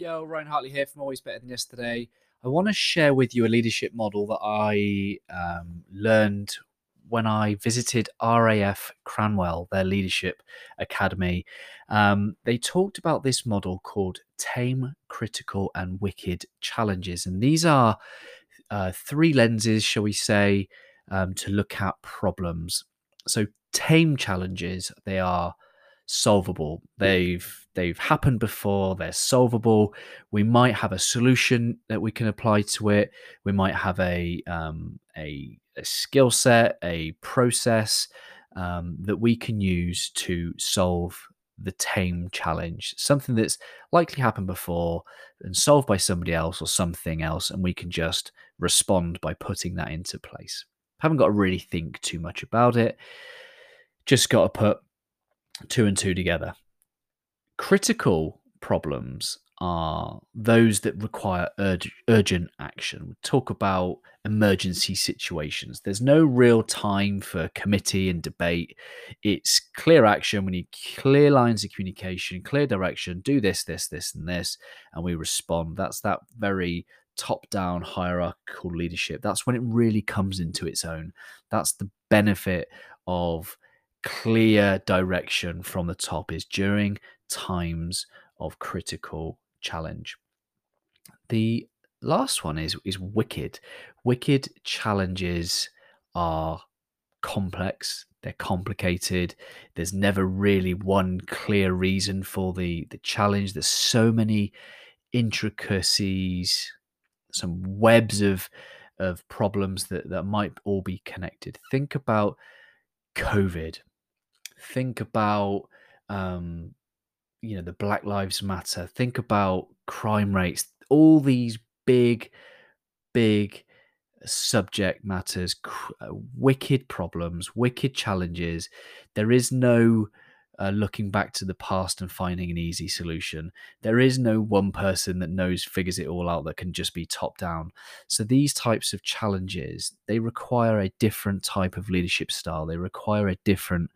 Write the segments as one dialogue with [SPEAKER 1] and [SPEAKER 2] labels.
[SPEAKER 1] Yo, Ryan Hartley here from Always Better Than Yesterday. I want to share with you a leadership model that I um, learned when I visited RAF Cranwell, their leadership academy. Um, they talked about this model called Tame, Critical, and Wicked Challenges. And these are uh, three lenses, shall we say, um, to look at problems. So, tame challenges, they are solvable. They've they've happened before. They're solvable. We might have a solution that we can apply to it. We might have a um, a, a skill set, a process um, that we can use to solve the tame challenge. Something that's likely happened before and solved by somebody else or something else, and we can just respond by putting that into place. Haven't got to really think too much about it. Just got to put two and two together. Critical problems are those that require urg- urgent action. We talk about emergency situations. There's no real time for committee and debate. It's clear action. We need clear lines of communication, clear direction. Do this, this, this, and this, and we respond. That's that very top down hierarchical leadership. That's when it really comes into its own. That's the benefit of clear direction from the top is during times of critical challenge. The last one is is wicked. Wicked challenges are complex, they're complicated. There's never really one clear reason for the the challenge. There's so many intricacies, some webs of of problems that, that might all be connected. Think about COVID think about um, you know the Black Lives Matter. Think about crime rates. All these big, big subject matters, cr- uh, wicked problems, wicked challenges. There is no uh, looking back to the past and finding an easy solution. There is no one person that knows, figures it all out that can just be top down. So these types of challenges, they require a different type of leadership style. They require a different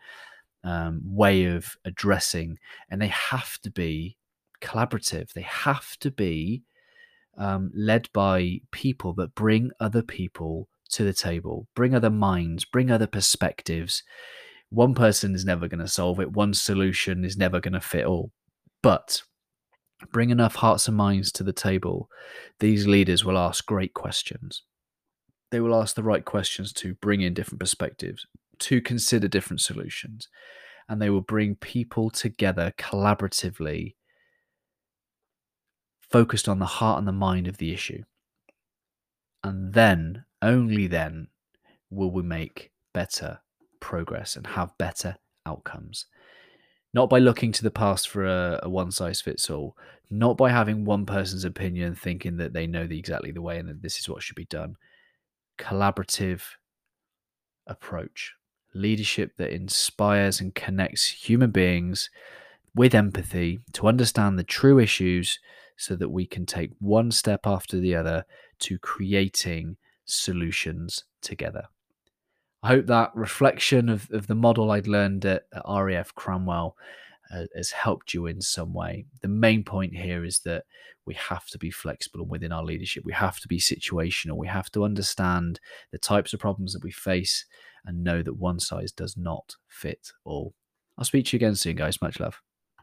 [SPEAKER 1] um, way of addressing, and they have to be collaborative. They have to be um, led by people that bring other people to the table, bring other minds, bring other perspectives. One person is never going to solve it. One solution is never going to fit all. But bring enough hearts and minds to the table, these leaders will ask great questions. They will ask the right questions to bring in different perspectives, to consider different solutions and they will bring people together collaboratively focused on the heart and the mind of the issue and then only then will we make better progress and have better outcomes. Not by looking to the past for a, a one size fits all not by having one person's opinion thinking that they know the, exactly the way and that this is what should be done. Collaborative approach. Leadership that inspires and connects human beings with empathy to understand the true issues so that we can take one step after the other to creating solutions together. I hope that reflection of, of the model I'd learned at, at RAF Cranwell uh, has helped you in some way. The main point here is that we have to be flexible within our leadership. We have to be situational. We have to understand the types of problems that we face and know that one size does not fit all. I'll speak to you again soon, guys. Much love.